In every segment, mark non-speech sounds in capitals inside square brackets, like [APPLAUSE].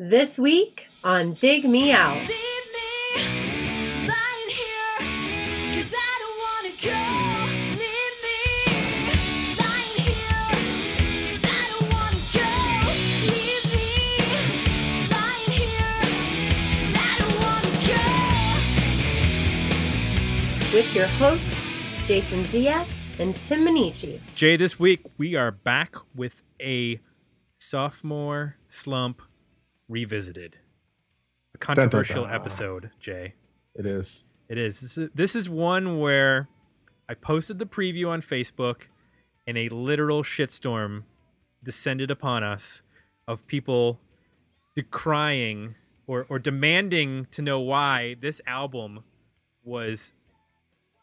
This week on Dig Me Out. Leave me lying here, 'cause I don't wanna go. Leave me lying here, 'cause I don't wanna go. Leave me lying here, 'cause I don't wanna go. with your hosts, Jason Zia and Tim Minneci. Jay, this week we are back with a sophomore slump revisited. A controversial dun. episode, Jay. It is. It is. This, is. this is one where I posted the preview on Facebook and a literal shitstorm descended upon us of people decrying or, or demanding to know why this album was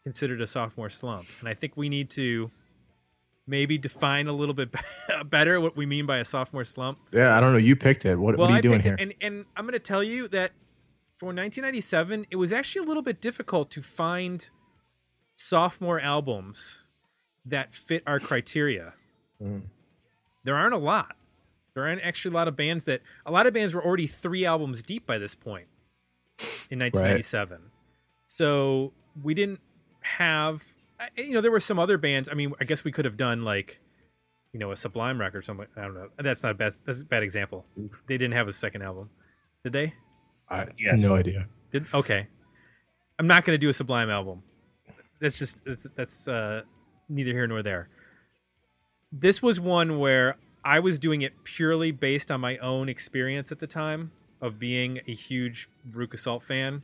considered a sophomore slump. And I think we need to maybe define a little bit [LAUGHS] better what we mean by a sophomore slump. Yeah, I don't know. You picked it. What, what are you doing here? and and I'm going to tell you that for 1997, it was actually a little bit difficult to find sophomore albums that fit our criteria. Mhm. There aren't a lot. There aren't actually a lot of bands that a lot of bands were already three albums deep by this point in 1997. So we didn't have, I- you know, there were some other bands. I mean, I guess we could have done like, you know, a Sublime record or something. I don't know. That's not a bad. That's a bad example. They didn't have a second album, did they? I Yes. no idea. Did okay. I'm not going to do a Sublime album. That's just that's that's uh, neither here nor there. This was one where I was doing it purely based on my own experience at the time of being a huge Veruca Salt fan.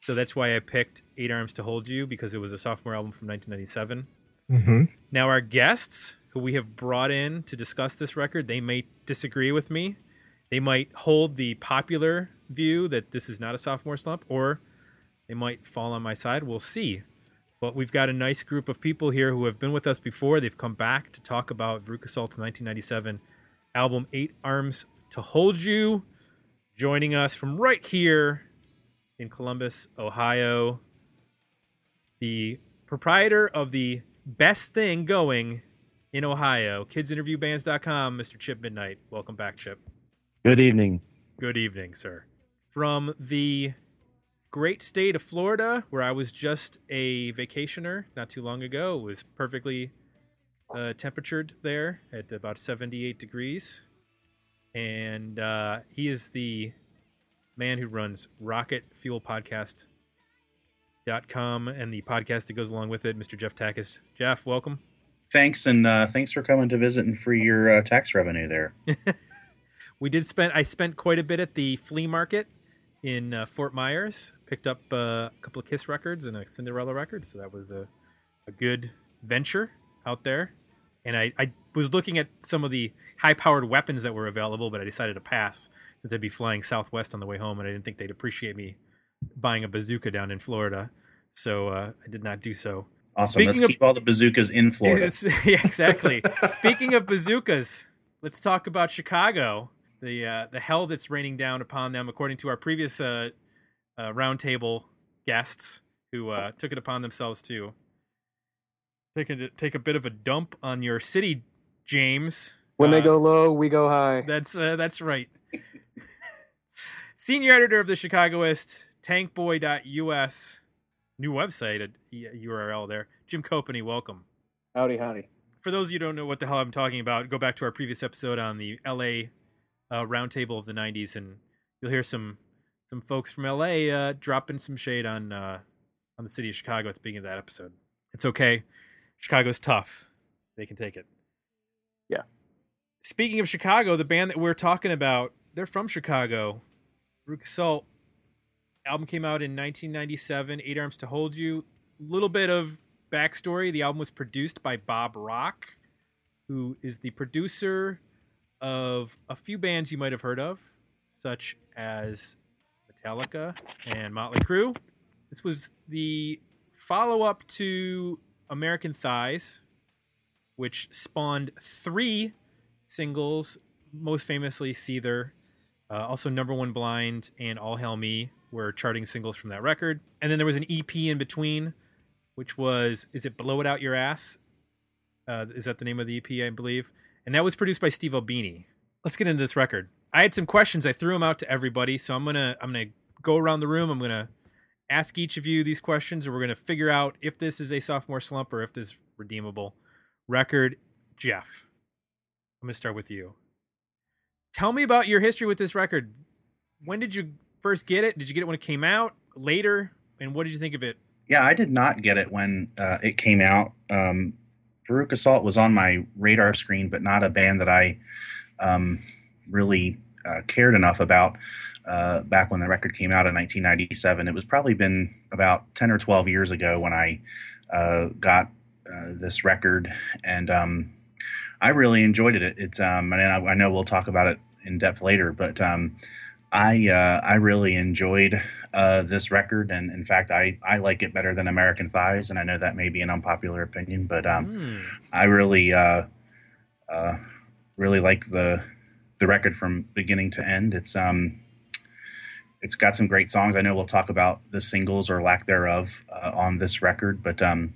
So that's why I picked Eight Arms to Hold You because it was a sophomore album from 1997. Mm-hmm. Now, our guests who we have brought in to discuss this record, they may disagree with me. They might hold the popular view that this is not a sophomore slump, or they might fall on my side. We'll see. But we've got a nice group of people here who have been with us before. They've come back to talk about Veruca Salt's 1997 album, Eight Arms to Hold You. Joining us from right here in Columbus, Ohio, the proprietor of the best thing going in Ohio, kidsinterviewbands.com, Mr. Chip Midnight. Welcome back, Chip. Good evening. Good evening, sir. From the great state of Florida, where I was just a vacationer not too long ago, it was perfectly uh, temperatured there at about 78 degrees. And uh, he is the man who runs Rocket Fuel Podcast. Dot com and the podcast that goes along with it, Mr. Jeff Takacs. Jeff, welcome. Thanks, and uh, thanks for coming to visit and for your uh, tax revenue there. [LAUGHS] we did spend i spent quite a bit at the flea market in uh, fort myers picked up uh, a couple of kiss records and a cinderella record so that was a, a good venture out there and I, I was looking at some of the high powered weapons that were available but i decided to pass since i'd be flying southwest on the way home and i didn't think they'd appreciate me buying a bazooka down in florida so uh, i did not do so Awesome. Speaking Let's of- keep all the bazookas in Florida. [LAUGHS] Yeah, exactly. Speaking of bazookas, let's talk about Chicago. The uh, the hell that's raining down upon them, according to our previous uh, uh, roundtable guests, who uh, took it upon themselves to take a take a bit of a dump on your city, James. When they Uh, go low, we go high. that's uh, that's right. Senior editor of the Chicagoist, tankboy.us, new website at URL there. Jim Kopeny, welcome Howdy, howdy. for those of you who don't know what the hell I'm talking about, go back to our previous episode on the LA uh, roundtable of the '90s, and you'll hear some some folks from LA uh, dropping some shade on uh, on the city of Chicago at the beginning of that episode. It's okay. Chicago's tough. They can take it. Yeah. Speaking of Chicago, the band that we're talking about, they're from Chicago. Veruca Salt. Album came out in 1997. Eight Arms to Hold You. A Little bit of backstory the album was produced by Bob Rock, who is the producer of a few bands you might have heard of, such as Metallica and Motley Crue. This was the follow up to American Thighs, which spawned three singles, most famously Seether, uh, also Number One Blind and All Hail Me were charting singles from that record. And then there was an EP in between, which was is it Blow It Out Your Ass? Uh, is that the name of the EP? I believe. And that was produced by Steve Albini. Let's get into this record. I had some questions. I threw them out to everybody, so I'm gonna I'm gonna go around the room. I'm gonna ask each of you these questions, and we're gonna figure out if this is a sophomore slump or if this is redeemable record. Jeff, I'm gonna start with you. Tell me about your history with this record. When did you first get it? Did you get it when it came out? Later? And what did you think of it? Yeah, I did not get it when uh, it came out. Um, Assault was on my radar screen, but not a band that I um, really uh, cared enough about uh, back when the record came out in 1997. It was probably been about 10 or 12 years ago when I uh, got uh, this record, and um, I really enjoyed it. It's um, and I know we'll talk about it in depth later, but um, I uh, I really enjoyed uh, this record, and in fact, I I like it better than American Thighs, and I know that may be an unpopular opinion, but um, Hmm. I really uh, uh, really like the the record from beginning to end. It's um it's got some great songs. I know we'll talk about the singles or lack thereof uh, on this record, but um,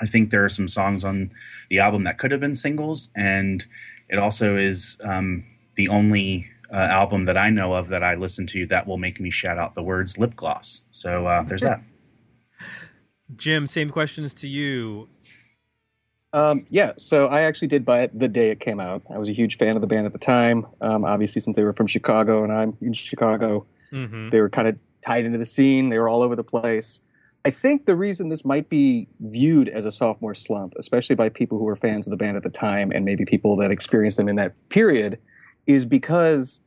I think there are some songs on the album that could have been singles, and it also is um, the only uh, album that I know of that I listen to that will make me shout out the words lip gloss. So uh, there's that. [LAUGHS] Jim, same questions to you. Um, yeah, so I actually did buy it the day it came out. I was a huge fan of the band at the time. Um, obviously, since they were from Chicago and I'm in Chicago, hmm they were kind of tied into the scene. They were all over the place. I think the reason this might be viewed as a sophomore slump, especially by people who were fans of the band at the time and maybe people that experienced them in that period, is because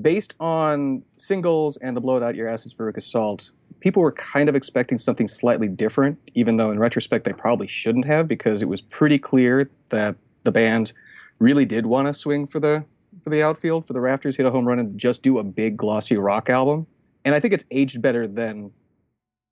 based on singles and the Blow It Out Your Asses Veruca Salt, people were kind of expecting something slightly different, even though in retrospect they probably shouldn't have, because it was pretty clear that the band really did want to swing for the for the outfield, for the rafters, hit a home run, and just do a big glossy rock album. And I think it's aged better than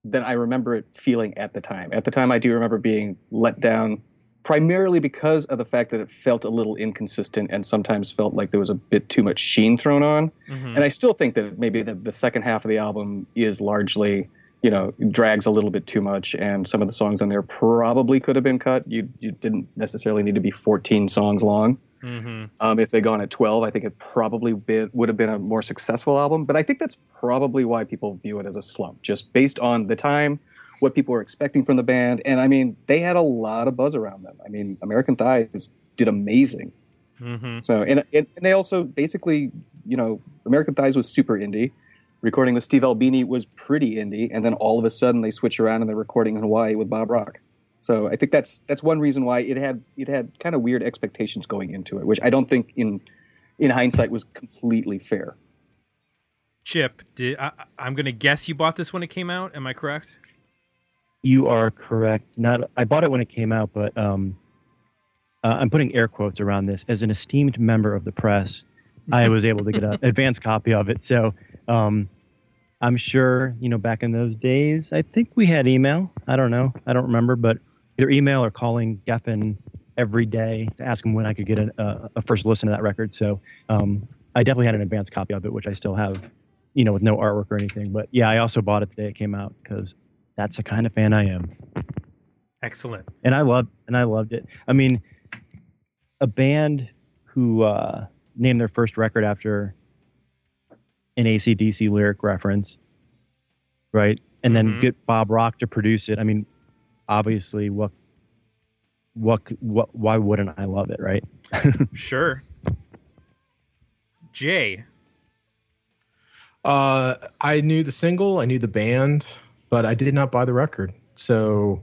than I remember it feeling at the time. At the time, I do remember being let down primarily because of the fact that it felt a little inconsistent and sometimes felt like there was a bit too much sheen thrown on. hmm And I still think that maybe the, the second half of the album is largely, you know, drags a little bit too much, and some of the songs on there probably could have been cut. You you didn't necessarily need to be 14 songs long. hmm Um, if they'd gone at 12, I think it probably been, would have been a more successful album. But I think that's probably why people view it as a slump, just based on the time, what people were expecting from the band. And I mean, they had a lot of buzz around them. I mean, American Thighs did amazing. hmm So, and, and and they also basically, you know, American Thighs was super indie. Recording with Steve Albini was pretty indie, and then all of a sudden they switch around and they're recording in Hawaii with Bob Rock. So I think that's that's one reason why it had it had kind of weird expectations going into it, which I don't think in in hindsight was completely fair. Chip, did, I, I'm going to guess you bought this when it came out. Am I correct? You are correct. Not I bought it when it came out, but um, uh, I'm putting air quotes around this. As an esteemed member of the press, I was able to get an [LAUGHS] advanced copy of it. So um, I'm sure you know back in those days, I think we had email. I don't know. I don't remember, but either email or calling Geffen every day to ask him when I could get a, a, a first listen to that record. So um, I definitely had an advanced copy of it, which I still have, you know, with no artwork or anything. But yeah, I also bought it the day it came out because that's the kind of fan I am, Excellent. and I loved and I loved it. I mean, a band who uh, named their first record after an ACDC lyric reference, right? And then Mhm. get Bob Rock to produce it. I mean, obviously, what, what, what? Why wouldn't I love it, right? [LAUGHS] Sure. Jay. Uh, I knew the single, I knew the band, but I did not buy the record. So,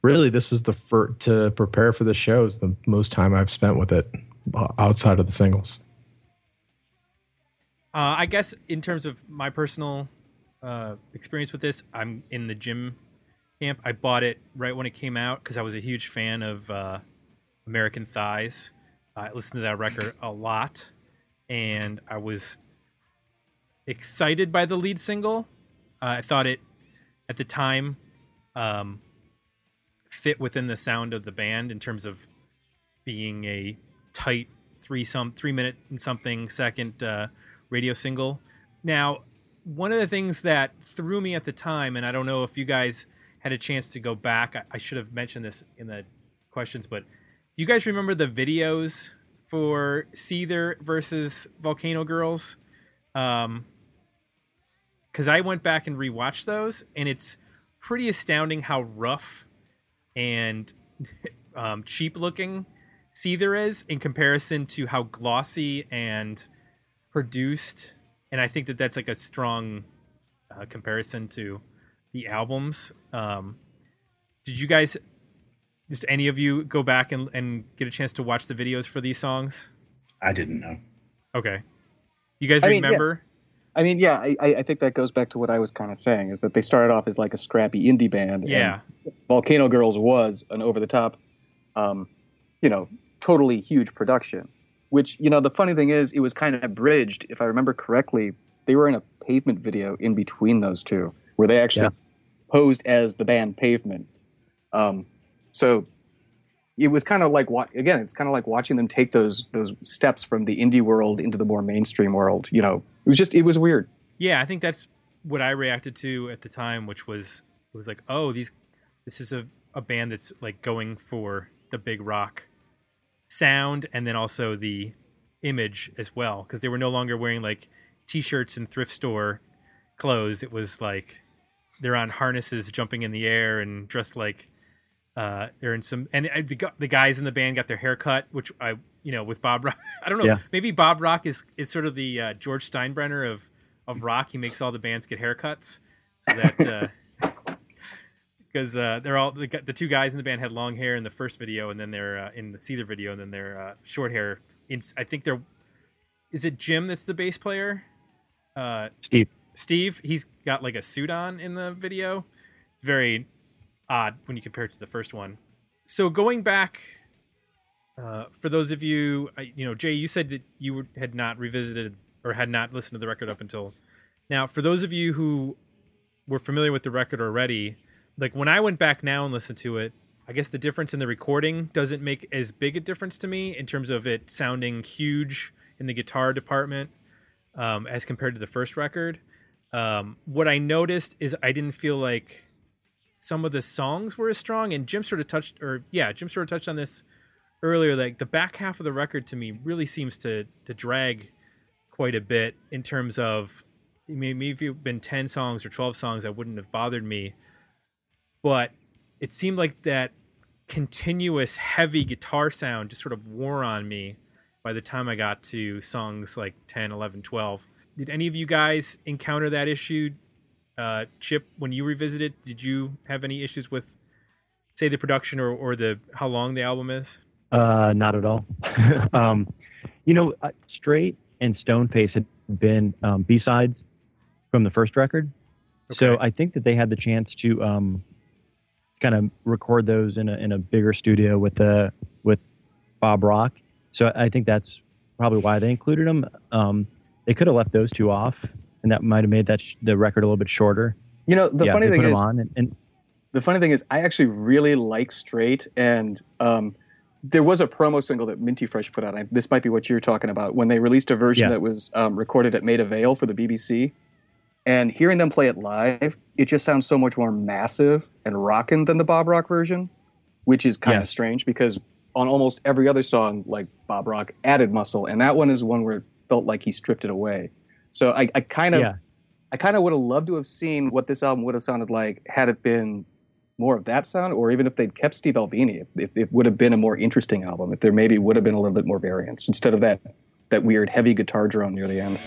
really, this was the fir- to prepare for the show is the most time I've spent with it uh, outside of the singles. Uh, I guess in terms of my personal uh, experience with this, I'm in the gym camp. I bought it right when it came out because I was a huge fan of uh, American Thighs. I listened to that record a lot, and I was excited by the lead single. I thought it at the time um, fit within the sound of the band in terms of being a tight three some three minute and something second uh, radio single. Now, one of the things that threw me at the time, and I don't know if you guys had a chance to go back, I, I should have mentioned this in the questions, but do you guys remember the videos for Seether versus Volcano Girls. Um, because I went back and rewatched those, and it's pretty astounding how rough and [LAUGHS] um, cheap looking Seether is in comparison to how glossy and produced. And I think that that's like a strong uh, comparison to the albums. Um, did you guys, just any of you, go back and, and get a chance to watch the videos for these songs? I didn't know. Okay. You guys I mean, yeah. Remember? I mean, yeah, I, I I think that goes back to what I was kind of saying is that they started off as like a scrappy indie band. and Yeah. Volcano Girls was an over the top, um, you know, totally huge production. Which, you know, the funny thing is, it was kind of bridged. If I remember correctly, they were in a pavement video in between those two, where they actually Yeah. posed as the band Pavement. Um, so it was kind of like what again it's kind of like watching them take those those steps from the indie world into the more mainstream world you know it was just it was weird Yeah, I think that's what I reacted to at the time, which was it was like, oh, these this is a, a band that's like going for the big rock sound and then also the image as well because they were no longer wearing like t-shirts and thrift store clothes. It was like they're on harnesses jumping in the air and dressed like uh, they're in some and uh, the, the guys in the band got their hair cut, which I you know with Bob Rock. [LAUGHS] I don't know. Yeah. Maybe Bob Rock is is sort of the uh, George Steinbrenner of of rock. He makes all the bands get haircuts so that [LAUGHS] because uh, they're all the, the two guys in the band had long hair in the first video, and then they're uh, in the Seether video, and then they're uh, short hair. In, I think they're is it Jim that's the bass player? Uh, Steve. Steve, he's got like a suit on in the video. It's very odd when you compare it to the first one. So going back, uh, for those of you, I- you know, Jay, you said that you were, had not revisited or had not listened to the record up until now. For those of you who were familiar with the record already, like when I went back now and listened to it, I guess the difference in the recording doesn't make as big a difference to me in terms of it sounding huge in the guitar department um, as compared to the first record. Um, what I noticed is I didn't feel like some of the songs were as strong, and Jim sort of touched, or yeah, Jim sort of touched on this earlier. Like the back half of the record to me really seems to to drag quite a bit in terms of maybe if had been ten songs or twelve songs, that wouldn't have bothered me, but it seemed like that continuous heavy guitar sound just sort of wore on me by the time I got to songs like 10, 11, 12. Did any of you guys encounter that issue? Uh, Chip, when you revisited, did you have any issues with, say, the production or, or the how long the album is? Uh, not at all. [LAUGHS] um, you know, uh, Straight and Stoneface had been um, B sides from the first record, so I think that they had the chance to um, kind of record those in a in a bigger studio with the with Bob Rock. So I think that's probably why they included them. Um, they could have left those two off, and that might have made that sh- the record a little bit shorter. you know the yeah, funny thing is and, and the funny thing is i actually really like straight and um, there was a promo single that minty fresh put out I, this might be what you're talking about when they released a version Yeah. that was um, recorded at maida vale for the bbc and hearing them play it live it just sounds so much more massive and rocking than the bob rock version which is kind of Yes. strange because on almost every other song like bob rock added muscle and that one is one where it felt like he stripped it away so i, I kind of yeah, I kind of would have loved to have seen what this album would have sounded like had it been more of that sound, or even if they'd kept Steve Albini, if it would have been a more interesting album, if there maybe would have been a little bit more variance instead of that that weird heavy guitar drone near the end.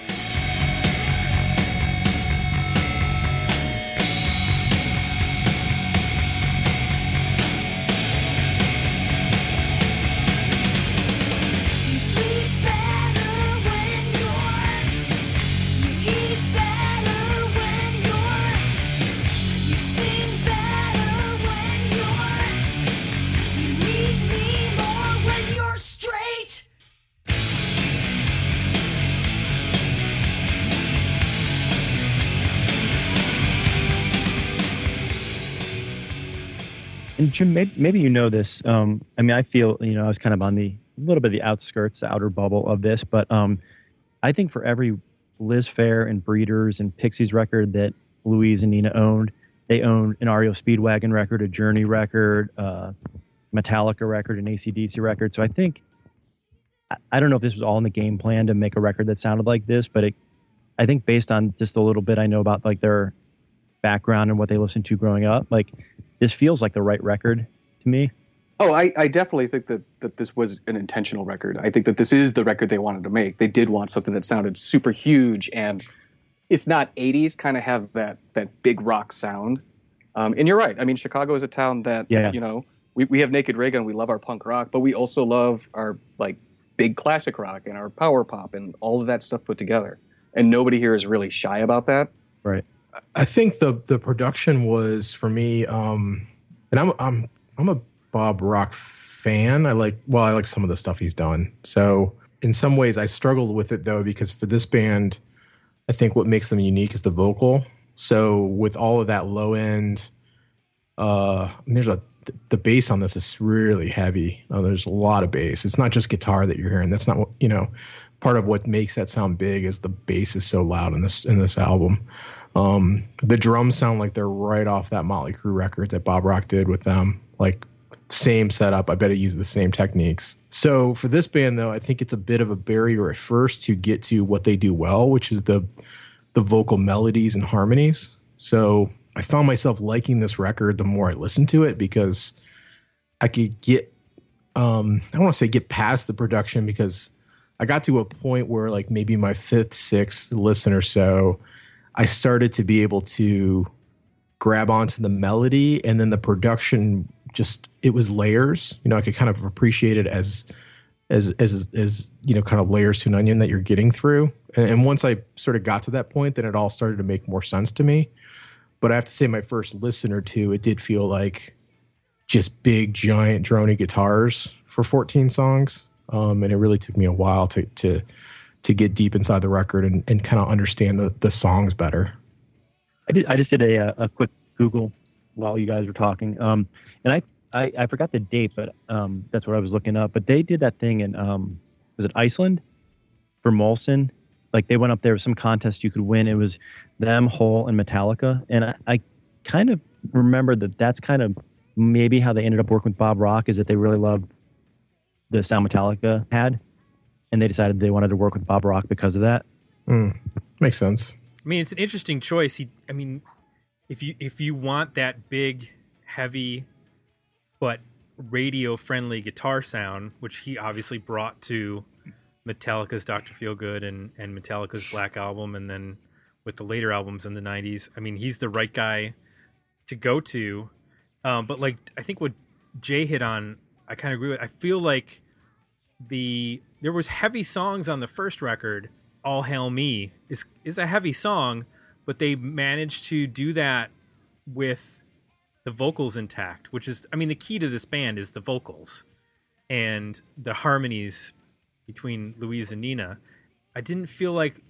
Jim, maybe, maybe you know this. Um, I mean, I feel you know I was kind of on the little bit of the outskirts, the outer bubble of this, but um, I think for every Liz Phair and Breeders and Pixies record that Louise and Nina owned, they owned an REO Speedwagon record, a Journey record, uh, Metallica record, an ACDC record. So I think I- I don't know if this was all in the game plan to make a record that sounded like this, but it, I think based on just a little bit I know about like their background and what they listened to growing up, like this feels like the right record to me. Oh, I, I definitely think that, that this was an intentional record. I think that this is the record they wanted to make. They did want something that sounded super huge and, if not 80s, kind of have that that big rock sound. Um, and you're right. I mean, Chicago is a town that, Yeah. you know, we, we have Naked Raygun, we love our punk rock, but we also love our like big classic rock and our power pop and all of that stuff put together. And nobody here is really shy about that. Right. I think the the production was for me, um, and I'm I'm I'm a Bob Rock fan. I like well, I like some of the stuff he's done. So in some ways, I struggled with it though because for this band, I think what makes them unique is the vocal. So with all of that low end, uh, there's a the bass on this is really heavy. Uh, there's a lot of bass. It's not just guitar that you're hearing. That's not what you know. Part of what makes that sound big is the bass is so loud in this in this album. Um, the drums sound like they're right off that Motley Crue record that Bob Rock did with them. Like same setup. I bet it used the same techniques. So for this band though, I think it's a bit of a barrier at first to get to what they do well, which is the the vocal melodies and harmonies. So I found myself liking this record the more I listened to it because I could get um I don't want to say get past the production because I got to a point where like maybe my fifth, sixth listen or so, I started to be able to grab onto the melody and then the production just it was layers. You know, I could kind of appreciate it as as as as you know, kind of layers to an onion that you're getting through. And, and once I sort of got to that point, then it all started to make more sense to me. But I have to say, my first listen or two, it did feel like just big, giant, drony guitars for 14 songs. Um, and it really took me a while to to to get deep inside the record and, and kind of understand the, the songs better. I did. I just did a, uh, a quick Google while you guys were talking, um, and I, I I forgot the date, but um, that's what I was looking up. But they did that thing in um, was it Iceland for Molson? Like they went up there with some contest you could win. It was them, Hole, and Metallica, and I, I kind of remember that that's kind of maybe how they ended up working with Bob Rock is that they really loved the sound Metallica had, and they decided they wanted to work with Bob Rock because of that. Mm, makes sense. I mean, it's an interesting choice. He, I mean, if you if you want that big, heavy, but radio friendly guitar sound, which he obviously brought to Metallica's Doctor Feelgood and and Metallica's Black Album, and then with the later albums in the '90s, I mean, he's the right guy to go to. Um, but like, I think what Jay hit on, I kind of agree with. I feel like the there was heavy songs on the first record all hail me. Is is a heavy song but they managed to do that with the vocals intact which is i mean the key to this band is the vocals and the harmonies between louise and nina. I didn't feel like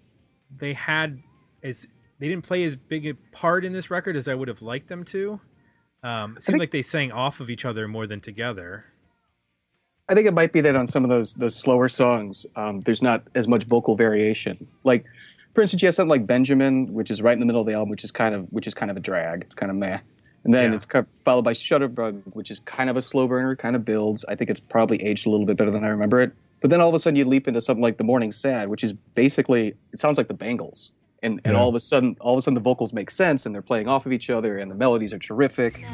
they had as they didn't play as big a part in this record as i would have liked them to. Um, it seemed think- like they sang off of each other more than together I think it might be that on some of those those slower songs, um, there's not as much vocal variation. Like, for instance, you have something like Benjamin, which is right in the middle of the album, which is kind of which is kind of a drag. It's kind of meh. And then Yeah. it's followed by Shutterbug, which is kind of a slow burner, kind of builds. I think it's probably aged a little bit better than I remember it. But then all of a sudden you leap into something like The Morning Sad, which is basically it sounds like the Bangles. And and Yeah. all of a sudden all of a sudden the vocals make sense and they're playing off of each other and the melodies are terrific.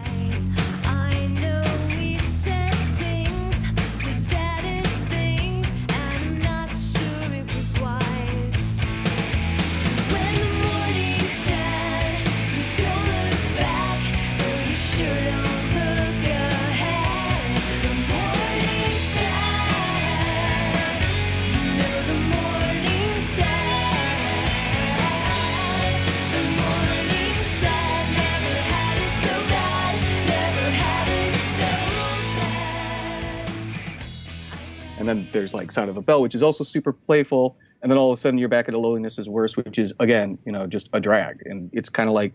And then there's like Sound of a Bell, which is also super playful. And then all of a sudden you're back at into Loneliness is Worse, which is again, you know, just a drag. And it's kind of like,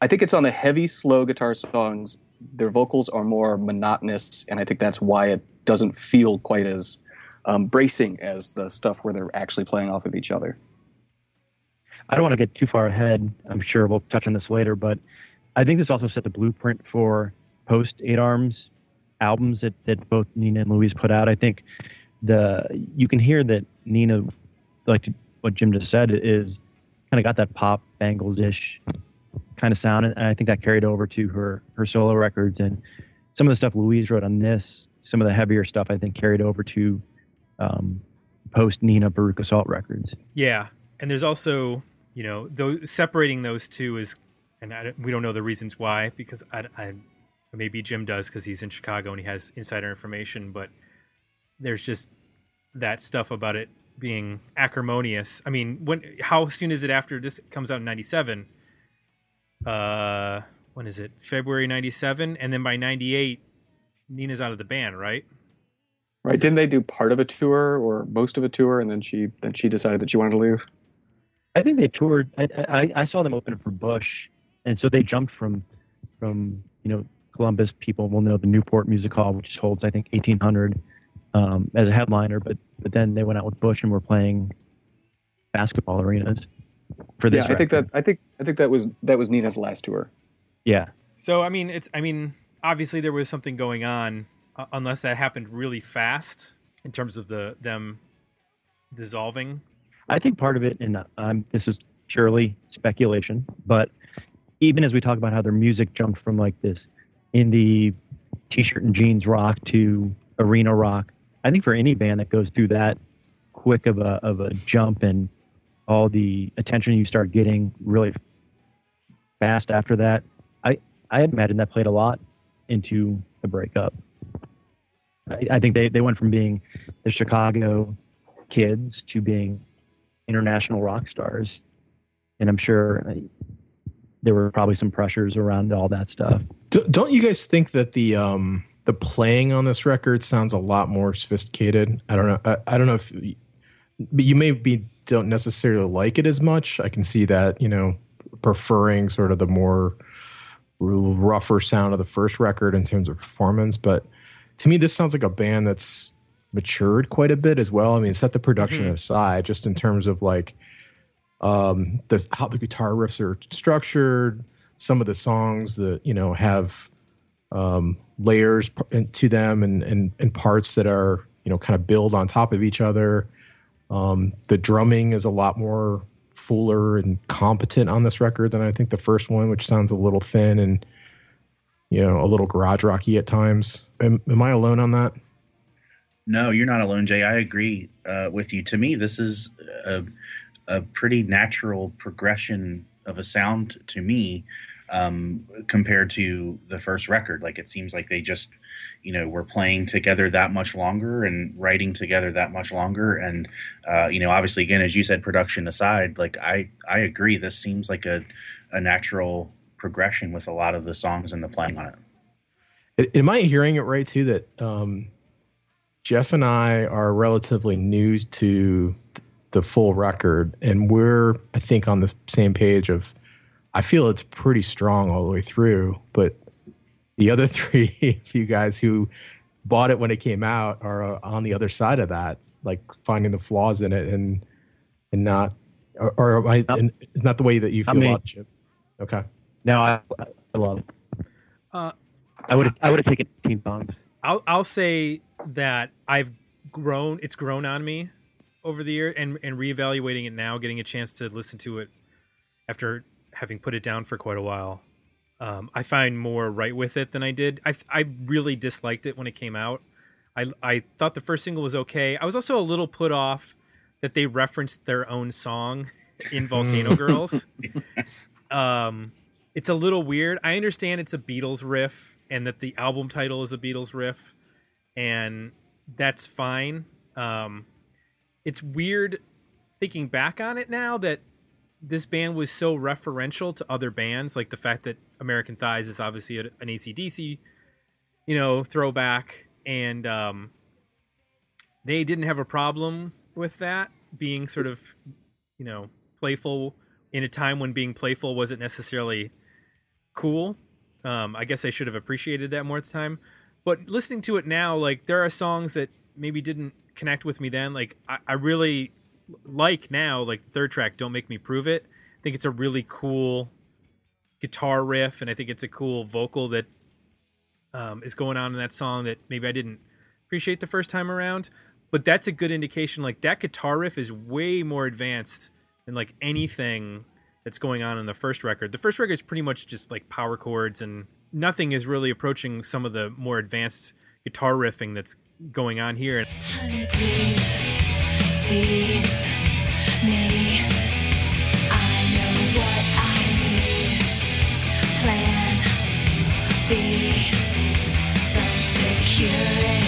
I think it's on the heavy, slow guitar songs. Their vocals are more monotonous, and I think that's why it doesn't feel quite as um, bracing as the stuff where they're actually playing off of each other. I don't want to get too far ahead. I'm sure we'll touch on this later, but I think this also set the blueprint for post Eight Arms albums that, that both Nina and Louise put out. I think the you can hear that Nina, like what Jim just said, is kind of got that pop Bangles ish kind of sound, and I think that carried over to her her solo records and some of the stuff Louise wrote on this. Some of the heavier stuff I think carried over to um, post Nina Veruca Salt records. Yeah, and there's also you know those separating those two is, and I, we don't know the reasons why because I, I maybe Jim does because he's in Chicago and he has insider information, but there's just that stuff about it being acrimonious. I mean, when how soon is it after this comes out in '97? Uh, when is it? February '97, and then by '98, Nina's out of the band, right? Right? Didn't they do part of a tour or most of a tour, and then she then she decided that she wanted to leave? I think they toured. I, I, I saw them open for Bush, and so they jumped from from you know Columbus. People will know the Newport Music Hall, which holds I think eighteen hundred um, as a headliner. But but then they went out with Bush and were playing basketball arenas for this. Yeah, this. I think that. I think I think that was that was Nina's last tour. Yeah, So I mean, it's I mean, obviously there was something going on, uh, unless that happened really fast in terms of the them dissolving. I think part of it, and um, this is purely speculation, but even as we talk about how their music jumped from like this indie t-shirt and jeans rock to arena rock, I think for any band that goes through that quick of a of a jump and all the attention you start getting really fast after that, I I imagine that played a lot into the breakup. I, I think they they went from being the Chicago kids to being international rock stars. And I'm sure there were probably some pressures around all that stuff. D- don't you guys think that the um the playing on this record sounds a lot more sophisticated? I don't know. I, I don't know if, but you maybe don't necessarily like it as much. I can see that you know preferring sort of the more rougher sound of the first record in terms of performance, but to me, this sounds like a band that's matured quite a bit as well. I mean, set the production Mhm. aside, just in terms of like um the how the guitar riffs are structured, some of the songs that you know have um layers to them and and and parts that are you know kind of build on top of each other. Um, the drumming is a lot more fuller and competent on this record than I think the first one, which sounds a little thin and you know a little garage rocky at times. Am, am I alone on that? No, you're not alone, Jay. I agree uh, with you. To me, this is a, a pretty natural progression of a sound to me um, compared to the first record. Like it seems like they just, you know, were playing together that much longer and writing together that much longer. And uh, you know, obviously, again, as you said, production aside, like I I agree. This seems like a a natural progression with a lot of the songs and the playing on it. Am I hearing it right too that um, Jeff and I are relatively new to the full record, and we're I think on the same page of I feel it's pretty strong all the way through, but the other [LAUGHS] three of you guys who bought it when it came out are uh, on the other side of that, like finding the flaws in it and and not or, or I, Not- and it's not the way that you not feel me. about it, Okay. No, I, I love it. Uh, I would I would have taken Teen Songs. I'll I'll say that I've grown. It's grown on me over the year, and and reevaluating it now, getting a chance to listen to it after having put it down for quite a while. Um, I find more right with it than I did. I I really disliked it when it came out. I I thought the first single was okay. I was also a little put off that they referenced their own song in [LAUGHS] Volcano Girls. [LAUGHS] Um, it's a little weird. I understand it's a Beatles riff and that the album title is a Beatles riff, and that's fine. Um, it's weird thinking back on it now that this band was so referential to other bands, like the fact that American Thighs is obviously an ACDC, you know, throwback, and um, they didn't have a problem with that being sort of, you know, playful in a time when being playful wasn't necessarily cool. Um, I guess I should have appreciated that more at the time. But listening to it now, like there are songs that maybe didn't connect with me then. Like I, I really like now, like the third track, "Don't Make Me Prove It." I think it's a really cool guitar riff, and I think it's a cool vocal that um, is going on in that song that maybe I didn't appreciate the first time around. but that's a good indication. Like that guitar riff is way more advanced than like anything that's going on in the first record. The first record is pretty much just like power chords, and nothing is really approaching some of the more advanced guitar riffing that's going on here. Honey, please seize me. I know what I need. Plan B. Some security.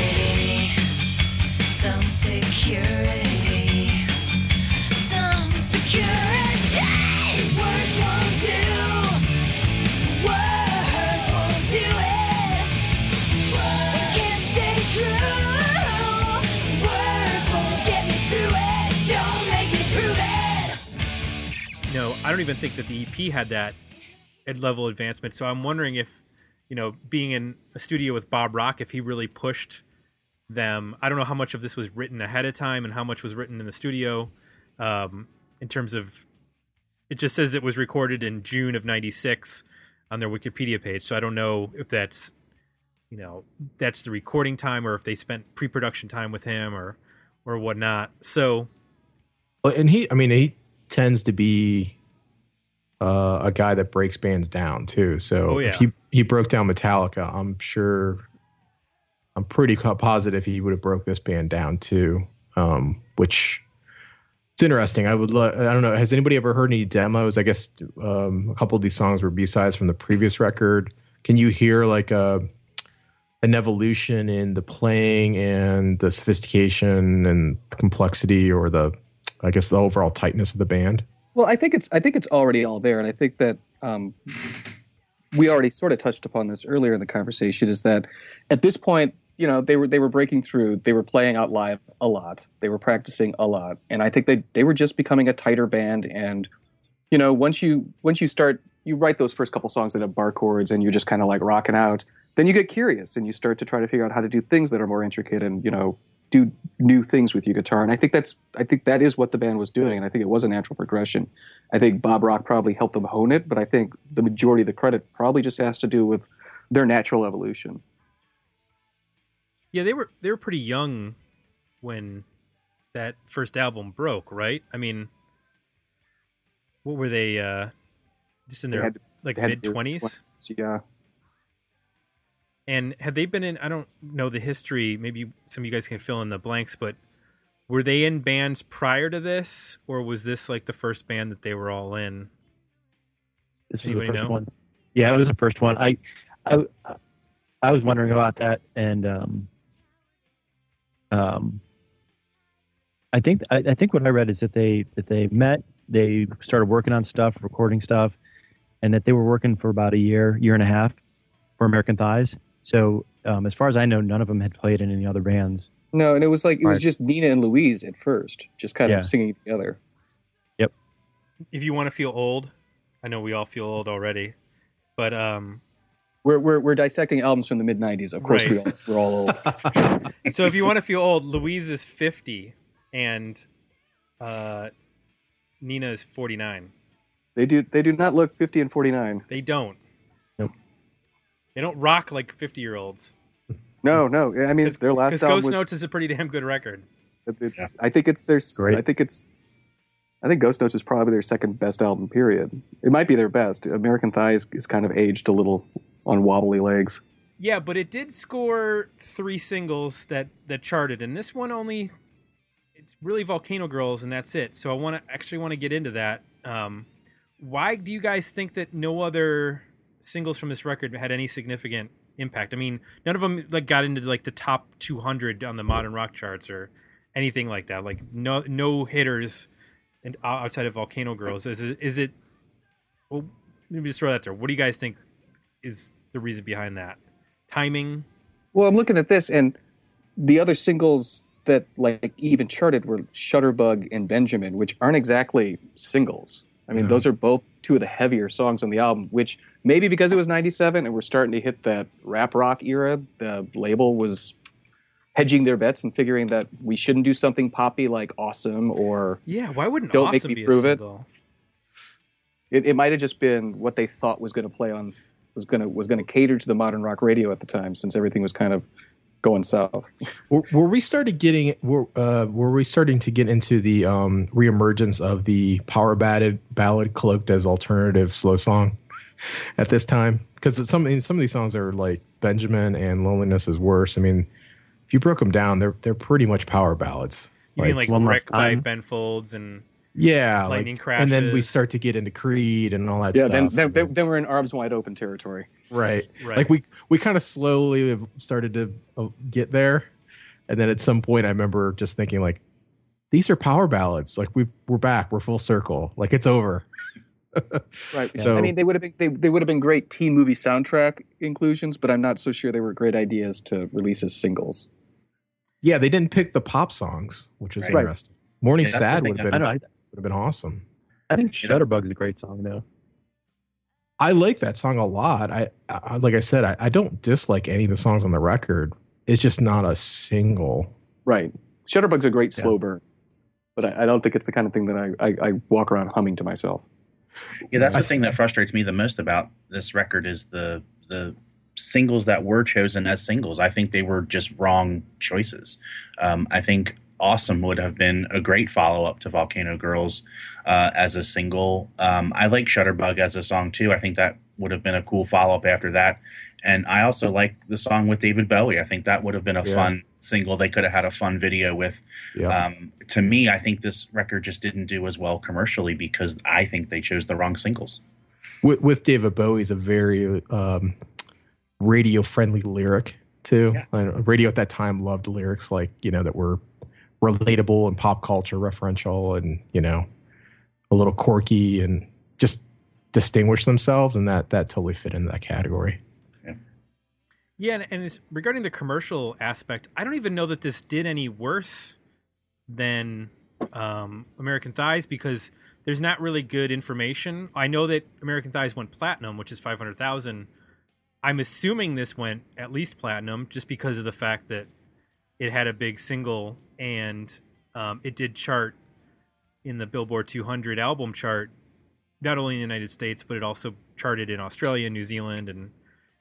Some security. I don't even think that the EP had that level advancement. So I'm wondering if, you know, being in a studio with Bob Rock, if he really pushed them. I don't know how much of this was written ahead of time and how much was written in the studio. Um, in terms of, it just says it was recorded in June of '96 on their Wikipedia page. So I don't know if that's, you know, that's the recording time or if they spent pre-production time with him or, or whatnot. So and he, I mean, he tends to be uh, a guy that breaks bands down too. So Oh, yeah. if he he broke down Metallica, I'm sure, I'm pretty positive he would have broke this band down too. Um, which it's interesting. I would, lo- I don't know. Has anybody ever heard any demos? I guess um, a couple of these songs were B sides from the previous record. Can you hear like a an evolution in the playing and the sophistication and complexity or the I guess the overall tightness of the band. Well, I think it's I think it's already all there, and I think that um, we already sort of touched upon this earlier in the conversation. Is that at this point, you know, they were they were breaking through, they were playing out live a lot, they were practicing a lot, and I think they they were just becoming a tighter band. And you know, once you once you start, you write those first couple songs that have bar chords, and you're just kind of like rocking out. Then you get curious, and you start to try to figure out how to do things that are more intricate, and you know, do new things with your guitar. And I think that's I think that is what the band was doing, and I think it was a natural progression. I think Bob Rock probably helped them hone it, but I think the majority of the credit probably just has to do with their natural evolution. Yeah, they were they were pretty young when that first album broke, right? I mean, what were they? uh Just in They their had- like mid their twenties, 20s, Yeah. And had they been in? I don't know the history. Maybe some of you guys can fill in the blanks, but were they in bands prior to this, or was this like the first band that they were all in? This was the first know? one. Yeah, it was the first one. I, I, I was wondering about that, and um, um, I think I, I think what I read is that they that they met, they started working on stuff, recording stuff, and that they were working for about a year, year and a half, for American Thighs. So, um, as far as I know, none of them had played in any other bands. No, and it was like it was just Nina and Louise at first, just kind Yeah. of singing together. Yep. If you want to feel old, I know we all feel old already, but um, We're we're, we're dissecting albums from the mid '90s. Of course, we all, we're all old. [LAUGHS] so if you want to feel old, Louise is fifty, and uh, Nina is forty nine. they do they do not look 50 and 49. They don't. Nope. They don't rock like fifty year olds. No, no. I mean, their last Because album Ghost was. Notes is a pretty damn good record. It's, I think it's their. Great. I think it's. I think Ghost Notes is probably their second best album. Period. It might be their best. American Thighs is kind of aged a little on wobbly legs. Yeah, but it did score three singles that that charted, and this one only it's really Volcano Girls, and that's it. So I want to actually want to get into that. Um, why do you guys think that no other singles from this record had any significant impact? I mean, none of them like got into like the top 200 on the modern rock charts or anything like that. Like no no hitters and outside of Volcano Girls. Is it, is it? Well, let me just throw that there. What do you guys think is the reason behind that? Timing. Well, I'm looking at this, and the other singles that like even charted were Shutterbug and Benjamin, which aren't exactly singles. I mean, No. those are both two of the heavier songs on the album. Which maybe because it was '97 and we're starting to hit that rap rock era, the label was hedging their bets and figuring that we shouldn't do something poppy like "Awesome" or Yeah, why wouldn't Don't make me be prove a it. it, it might have just been what they thought was going to play on was going to was going to cater to the modern rock radio at the time, since everything was kind of going south. [LAUGHS] Were, were we started getting were uh, were we starting to get into the um, reemergence of the power ballad ballad cloaked as alternative slow song [LAUGHS] at this time? Because some I some of these songs are like Benjamin and Loneliness is Worse. I mean, if you broke them down, they're they're pretty much power ballads. You mean like One Wreck by Time? Ben Folds and yeah, like- Lightning and then we start to get into Creed and all that Yeah, stuff. then, then, then, then we're in arms wide open territory. right. right. like we we kind of slowly have started to uh, get there and then at some point i remember just thinking like these are power ballads like we we're back we're full circle like it's over Right. [LAUGHS] So- I mean, they would have been they, they would have been great teen movie soundtrack inclusions, but I'm not so sure they were great ideas to release as singles. yeah they didn't pick the pop songs which is Right. interesting morning Yeah, sad would have been I. I, would have been awesome I think You is a great song though. i like that song a lot i, I like i said I, I don't dislike any of the songs on the record it's just not a single Right. Shutterbug's a great Yeah. slow burn, but I, I don't think it's the kind of thing that I, I, I walk around humming to myself. Yeah, that's the thing that frustrates me the most about this record is the the singles that were chosen as singles. I think they were just wrong choices. Um, I think "Awesome" would have been a great follow up to "Volcano Girls" uh, as a single. Um, I like "Shutterbug" as a song too. I think that would have been a cool follow up after that. And I also like the song with David Bowie. I think that would have been a Yeah. fun single. They could have had a fun video with yeah um, to me, I think this record just didn't do as well commercially because I think they chose the wrong singles. with, with David Bowie's a very um, radio friendly lyric too. Yeah. I know, radio at that time loved lyrics like you know that were relatable and pop culture referential and you know a little quirky and just distinguish themselves and that that totally fit into that category. Yeah, and, regarding the commercial aspect, I don't even know that this did any worse than um, American Thighs because there's not really good information. I know that American Thighs went platinum, which is five hundred thousand. I'm assuming this went at least platinum just because of the fact that it had a big single and um, it did chart in the Billboard 200 album chart, not only in the United States but it also charted in Australia, New Zealand, and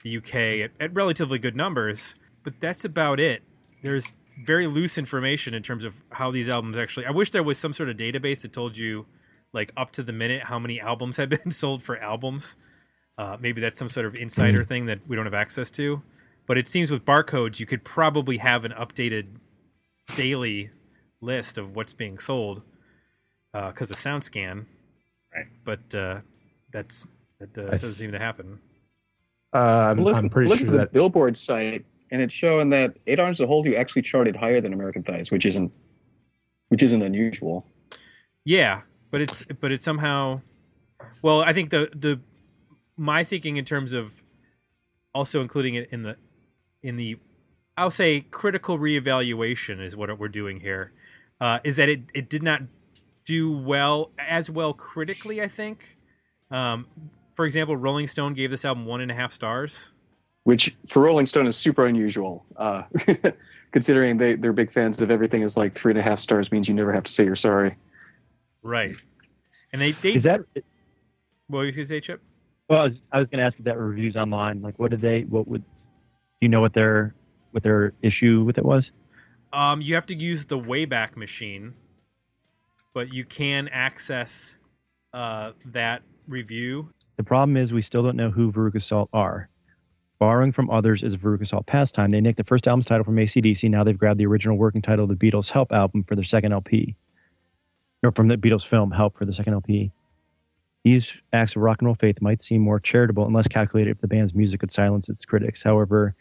the UK at, at relatively good numbers, but that's about it. There's very loose information in terms of how these albums actually. I wish there was some sort of database that told you, like up to the minute, how many albums [LAUGHS] have been sold for albums. Uh, maybe that's some sort of insider thing that we don't have access to. But it seems with barcodes, you could probably have an updated daily list of what's being sold because of SoundScan. Right. But uh, that's that uh, doesn't seem to happen. Uh, I'm, look I'm pretty look sure at the that Billboard site, and it's showing that Eight Arms to Hold You actually charted higher than American Thighs, which isn't which isn't unusual. Yeah, but it's but it's somehow well, I think the the my thinking in terms of also including it in the in the I'll say critical reevaluation is what we're doing here. Uh, is that it it did not do well as well critically, I think. Um, for example, Rolling Stone gave this album one and a half stars. which for Rolling Stone is super unusual, uh, [LAUGHS] considering they they're big fans of everything. Is like three and a half stars means you never have to say you're sorry. Right. And they they Is that? what were you gonna say, Chip? Well, I was, I was going to ask if that reviews online. Like, what did they? What would? You know what their what their issue with it was? Um, you have to use the Wayback Machine, but you can access uh, that review. The problem is we still don't know who Veruca Salt are. Borrowing from others is Veruca Salt pastime. They nicked the first album's title from ACDC. Now they've grabbed the original working title of the Beatles' Help album for their second LP, or from the Beatles film Help for the second LP. These acts of rock and roll faith might seem more charitable and less calculated if the band's music could silence its critics. However,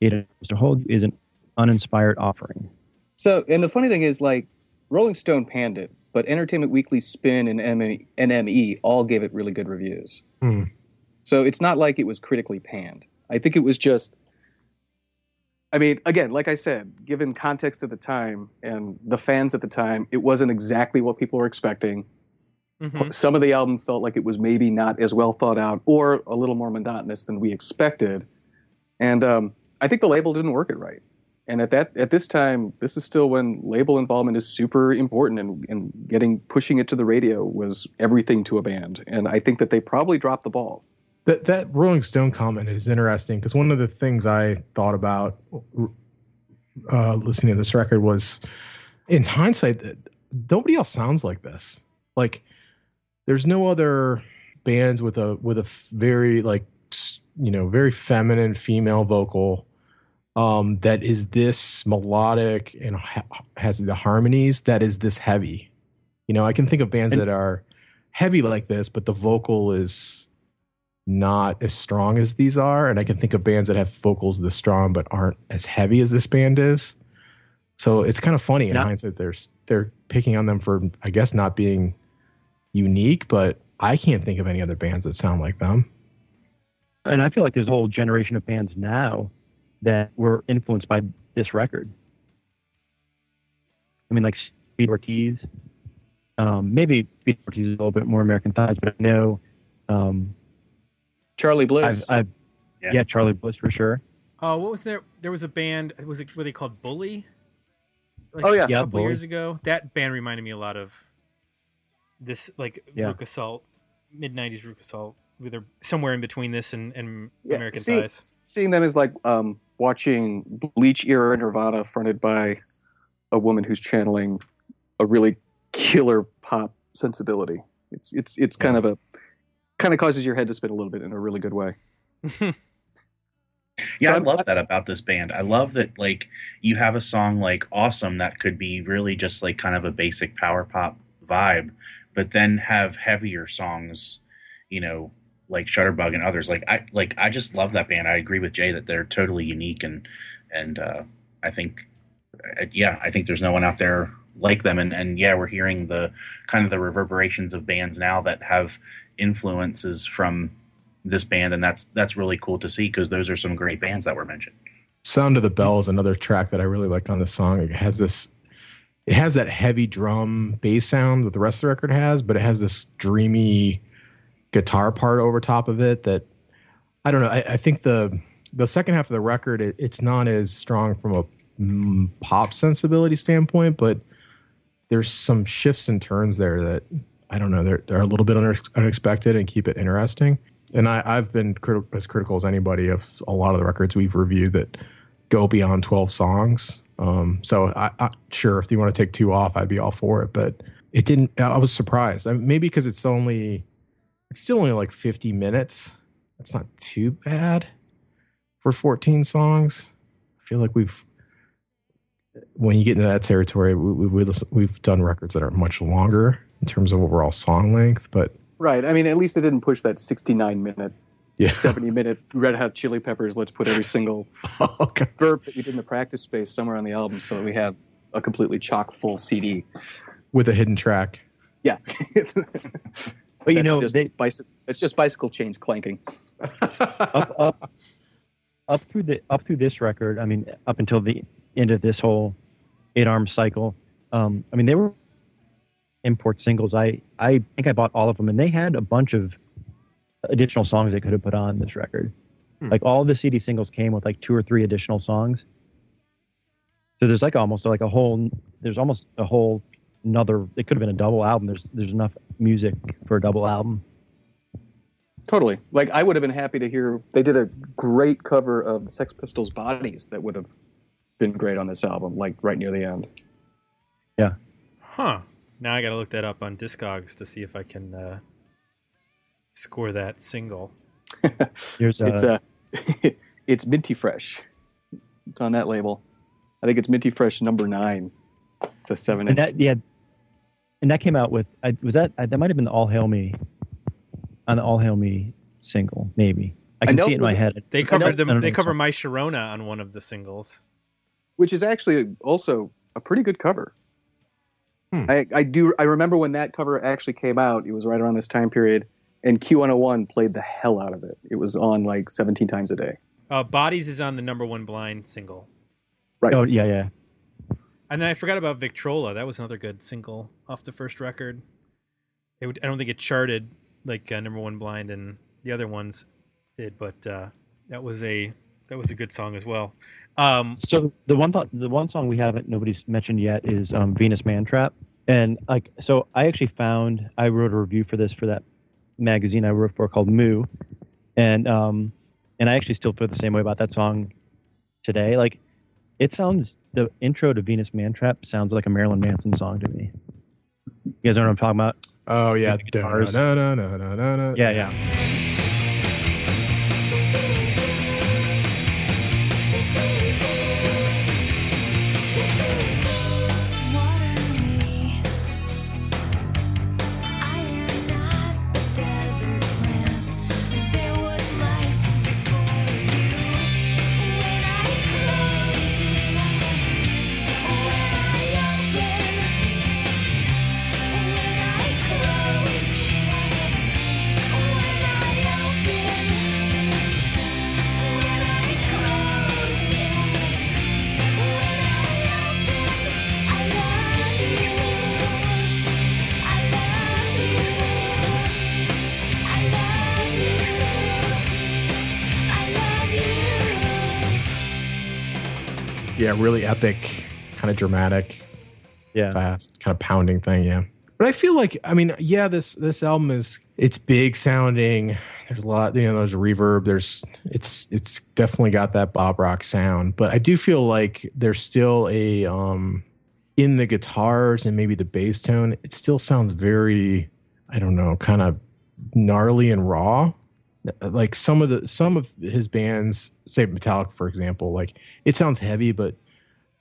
it to hold is an uninspired offering. So, and the funny thing is, like Rolling Stone panned it, but Entertainment Weekly, Spin, and ME NME all gave it really good reviews. Hmm. So it's not like it was critically panned. I think it was just. I mean, again, like I said, given context at the time and the fans at the time, it wasn't exactly what people were expecting. Mhm. Some of the album felt like it was maybe not as well thought out or a little more monotonous than we expected. And um, I think the label didn't work it right. And at that at this time, this is still when label involvement is super important and, and getting pushing it to the radio was everything to a band. And I think that they probably dropped the ball. That that Rolling Stone comment is interesting because one of the things I thought about uh, listening to this record was, in hindsight, nobody else sounds like this. Like, there's no other bands with a with a very like you know very feminine female vocal um, that is this melodic and ha- has the harmonies that is this heavy. You know, I can think of bands And- that are heavy like this, but the vocal is not as strong as these are. And I can think of bands that have vocals this strong but aren't as heavy as this band is. So it's kind of funny in Yeah. hindsight. They're they're picking on them for I guess not being unique, but I can't think of any other bands that sound like them. And I feel like there's a whole generation of bands now that were influenced by this record. I mean, like Speedy Ortiz. Um, maybe Speedy Ortiz is a little bit more American thighs, but I know um, Charlie I've, I've Yeah. yeah. Charly Bliss for sure. Oh, what was there? There was a band. Was it? Were they called Bully? Like Oh, yeah. a Yeah, couple Bully. years ago. That band reminded me a lot of this, like Yeah. Veruca Salt, mid '90s Veruca Salt. They're somewhere in between this and, and Yeah, American see- Thighs. Seeing them is like um, watching Bleach era Nirvana fronted by a woman who's channeling a really killer pop sensibility. It's it's it's kind of a kind of causes your head to spin a little bit in a really good way. [LAUGHS] Yeah, So I love that about this band. I love that like you have a song like Awesome that could be really just like kind of a basic power pop vibe, but then have heavier songs, you know, like Shutterbug and others. Like I like I just love that band. I agree with Jay that they're totally unique and and uh I think uh, yeah, I think there's no one out there like them and and yeah, we're hearing the kind of the reverberations of bands now that have influences from this band and that's that's really cool to see because those are some great bands that were mentioned Sound of the Bell is another track that I really like on the song. It has this, it has that heavy drum bass sound that the rest of the record has, but it has this dreamy guitar part over top of it that I don't know. I, I think the the second half of the record it, it's not as strong from a mm, pop sensibility standpoint, but there's some shifts and turns there that I don't know. They're they're a little bit unexpected and keep it interesting. And I, I've been criti- as critical as anybody of a lot of the records we've reviewed that go beyond 12 songs. Um, so I, I sure if you want to take two off, I'd be all for it. But it didn't. I was surprised. I maybe because it's only, it's still only like 50 minutes. That's not too bad for 14 songs. I feel like we've, when you get into that territory, we, we, we listen, we've done records that are much longer in terms of overall song length. But Right. I mean, at least they didn't push that 69 minute, yeah, 70 minute Red Hot Chili Peppers. Let's put every single [LAUGHS] oh, okay. verb that we did in the practice space somewhere on the album so that we have a completely chock full CD. with a hidden track. Yeah. [LAUGHS] But you That's know, just they, bicy- it's just bicycle chains clanking. [LAUGHS] up up up through the up through this record. I mean, up until the end of this whole eight arm cycle. Um, I mean, they were import singles. I I think I bought all of them, and they had a bunch of additional songs they could have put on this record. Hmm. Like all of the CD singles came with like two or three additional songs. So there's like almost like a whole. There's almost a whole another. It could have been a double album. There's there's enough music for a double album. Totally. Like, I would have been happy to hear. They did a great cover of the Sex Pistols' Bodies that would have been great on this album, like right near the end. Yeah. Huh. Now I got to look that up on Discogs to see if I can uh, score that single. [LAUGHS] There's a, It's uh, [LAUGHS] it's minty fresh. It's on that label. I think it's minty fresh number nine. It's a seven and inch. that yeah, and that came out with I was that I, that might have been the All Hail Me on the All Hail Me single maybe I I can know see it in my head. They covered them. They think cover so. My Sharona on one of the singles. which is actually also a pretty good cover. Hmm. I, I do. I remember when that cover actually came out. It was right around this time period, and Q101 played the hell out of it. It was on like 17 times a day. Uh, Bodies is on the number one blind single. Right. Oh yeah yeah And then I forgot about Victrola. That was another good single off the first record. Would, I don't think it charted like uh, number one blind and the other ones did, but uh, that was a that was a good song as well. Um, So the one thought, the one song we haven't nobody's mentioned yet is um, Venus Mantrap, and like so I actually found I wrote a review for this for that magazine I wrote for called Moo, and um and I actually still feel the same way about that song today. Like It sounds the intro to Venus Mantrap sounds like a Marilyn Manson song to me. You guys know what I'm talking about? Oh yeah, no no no no no no. Yeah, yeah. Really epic, kind of dramatic, Yeah. fast, kind of pounding thing. Yeah, but I feel like I mean, yeah, this this album is it's big sounding. There's a lot, you know, there's reverb. There's it's it's definitely got that Bob Rock sound, but I do feel like there's still a um in the guitars and maybe the bass tone. It still sounds very, I don't know, kind of gnarly and raw. Like some of the some of his bands, say Metallica, for example, like it sounds heavy, but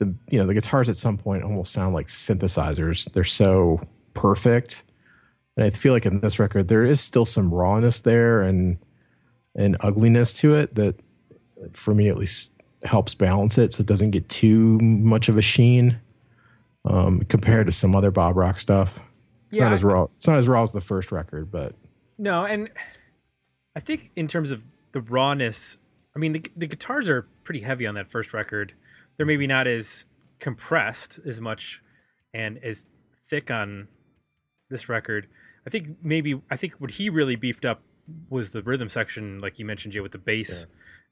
the you know the guitars at some point almost sound like synthesizers. They're so perfect, and I feel like in this record there is still some rawness there and and ugliness to it that, for me at least, helps balance it so it doesn't get too much of a sheen um, compared to some other Bob Rock stuff. It's Yeah, not as raw. It's not as raw as the first record, but No, and I think in terms of the rawness, I mean the the guitars are pretty heavy on that first record. They're maybe not as compressed as much and as thick on this record. I think maybe I think what he really beefed up was the rhythm section, like you mentioned, Jay, with the bass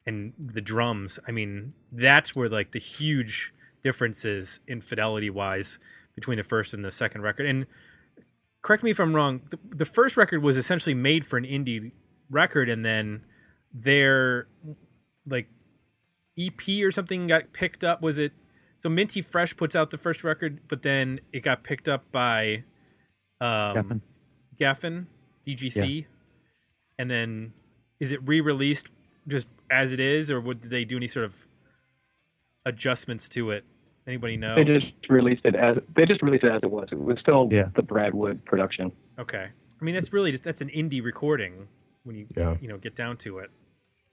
and the drums. I mean, that's where like the huge differences in fidelity wise between the first and the second record. And correct me if I'm wrong. The, the first record was essentially made for an indie record, and then their like EP or something got picked up. Was it so? Minty Fresh puts out the first record, but then it got picked up by um, Geffen. Geffen, DGC, and then is it re-released just as it is, or would they do any sort of adjustments to it? Anybody know? They just released it as they just released it as it was. It was still Yeah. the Brad Wood production. Okay. I mean, that's really just that's an indie recording when you Yeah. you know get down to it.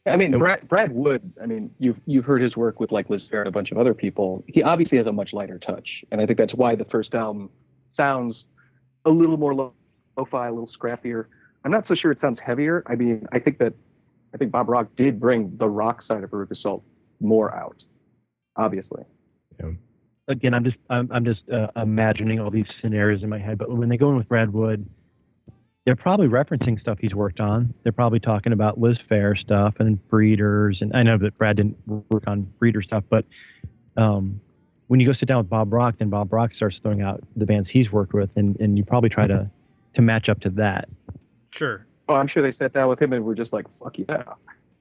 I mean, Brad, Brad Wood. I mean, you've you've heard his work with like Liz Phair and a bunch of other people. He obviously has a much lighter touch, and I think that's why the first album sounds a little more lo- lo-fi, a little scrappier. I'm not so sure it sounds heavier. I mean, I think that I think Bob Rock did bring the rock side of Veruca Salt more out, obviously. Yeah. Again, I'm just I'm, I'm just uh, imagining all these scenarios in my head. But when they go in with Brad Wood, they're probably referencing stuff he's worked on. They're probably talking about Liz Phair stuff and Breeders. And I know that Brad didn't work on Breeder stuff, but um, when you go sit down with Bob Rock, then Bob Rock starts throwing out the bands he's worked with, and, and you probably try to to match up to that. Sure. Oh, I'm sure they sat down with him and were just like, "Fuck yeah,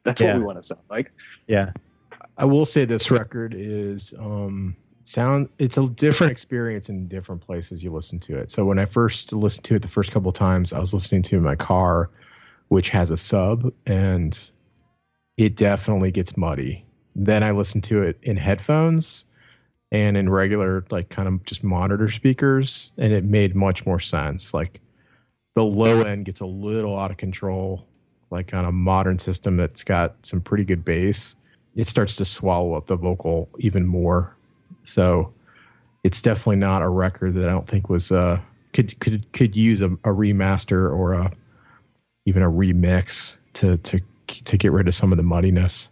that's Yeah. what we want to sound like." Yeah, I will say this record is um sound it's a different experience in different places you listen to it. So when I first listened to it the first couple of times, I was listening to it in my car, which has a sub, and it definitely gets muddy. Then I listened to it in headphones and in regular like kind of just monitor speakers, and it made much more sense. Like the low end gets a little out of control, like on a modern system that's got some pretty good bass it starts to swallow up the vocal even more. So it's definitely not a record that I don't think was uh could could could use a, a remaster or a even a remix to to to get rid of some of the muddiness.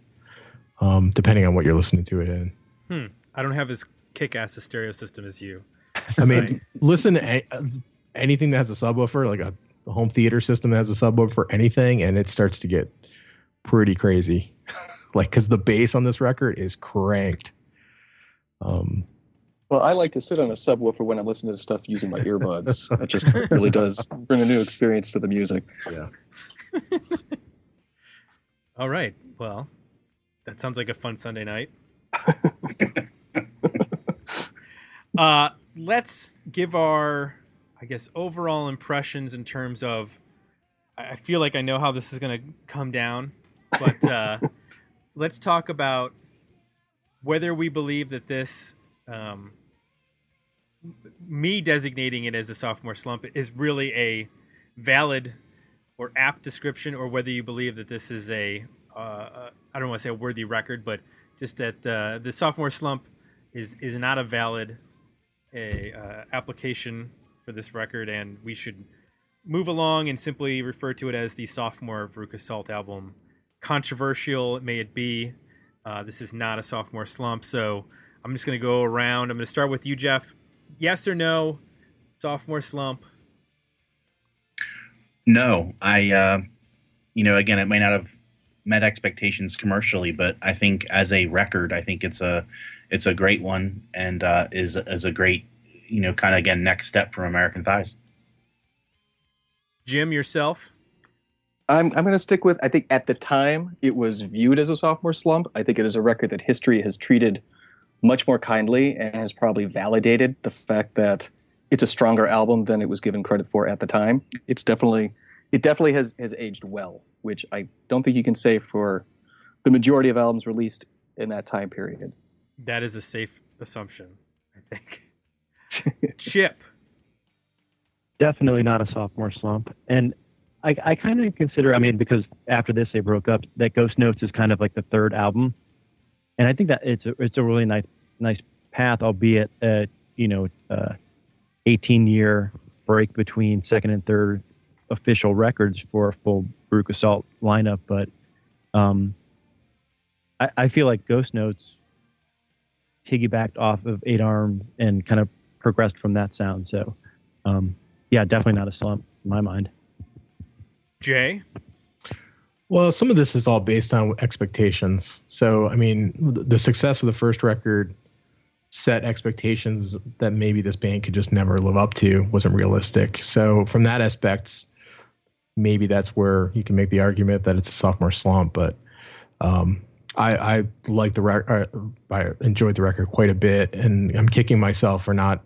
Um, depending on what you're listening to it in. Hmm. I don't have as kick-ass a stereo system as you. I mean, listen to a, anything that has a subwoofer, like a, home theater system that has a subwoofer for anything, and it starts to get pretty crazy. [LAUGHS] like, because the bass on this record is cranked. Um, Well, I like to sit on a subwoofer when I'm listening to stuff using my earbuds. [LAUGHS] it just really does bring a new experience to the music. Yeah. [LAUGHS] All right. Well, that sounds like a fun Sunday night. [LAUGHS] uh, let's give our, I guess, overall impressions in terms of. I I feel like I know how this is going to come down, but uh, let's talk about whether we believe that this, um, me designating it as a sophomore slump, is really a valid or apt description, or whether you believe that this is a, uh, uh, I don't want to say a worthy record, but just that uh, the sophomore slump is is not a valid a uh, application for this record, and we should move along and simply refer to it as the sophomore Veruca Salt album. Controversial may it be, uh, this is not a sophomore slump. So I'm just going to go around. I'm going to start with you, Jeff. Yes or no? Sophomore slump. No, I, uh, you know, again, it may not have met expectations commercially, but I think as a record, I think it's a, it's a great one and uh, is is a great, you know, kind of again next step from American Thighs. Jim, yourself. I'm I'm going to stick with. I think at the time it was viewed as a sophomore slump. I think it is a record that history has treated much more kindly and has probably validated the fact that it's a stronger album than it was given credit for at the time. It's definitely it definitely has has aged well, which I don't think you can say for the majority of albums released in that time period. That is a safe assumption, I think. [LAUGHS] Chip. Definitely not a sophomore slump. And I, I kind of consider, I mean, because after this they broke up, that Ghost Notes is kind of like the third album. And I think that it's a, it's a really nice nice path, albeit a you know uh, 18 year break between second and third official records for a full Veruca Salt lineup. But um, I, I feel like Ghost Notes piggybacked off of Eight Arm and kind of progressed from that sound. So um, yeah, definitely not a slump in my mind. Jay. Well, some of this is all based on expectations. So, I mean, the success of the first record set expectations that maybe this band could just never live up to wasn't realistic. So, from that aspect, maybe that's where you can make the argument that it's a sophomore slump. But um, I, I like the record. I enjoyed the record quite a bit, and I'm kicking myself for not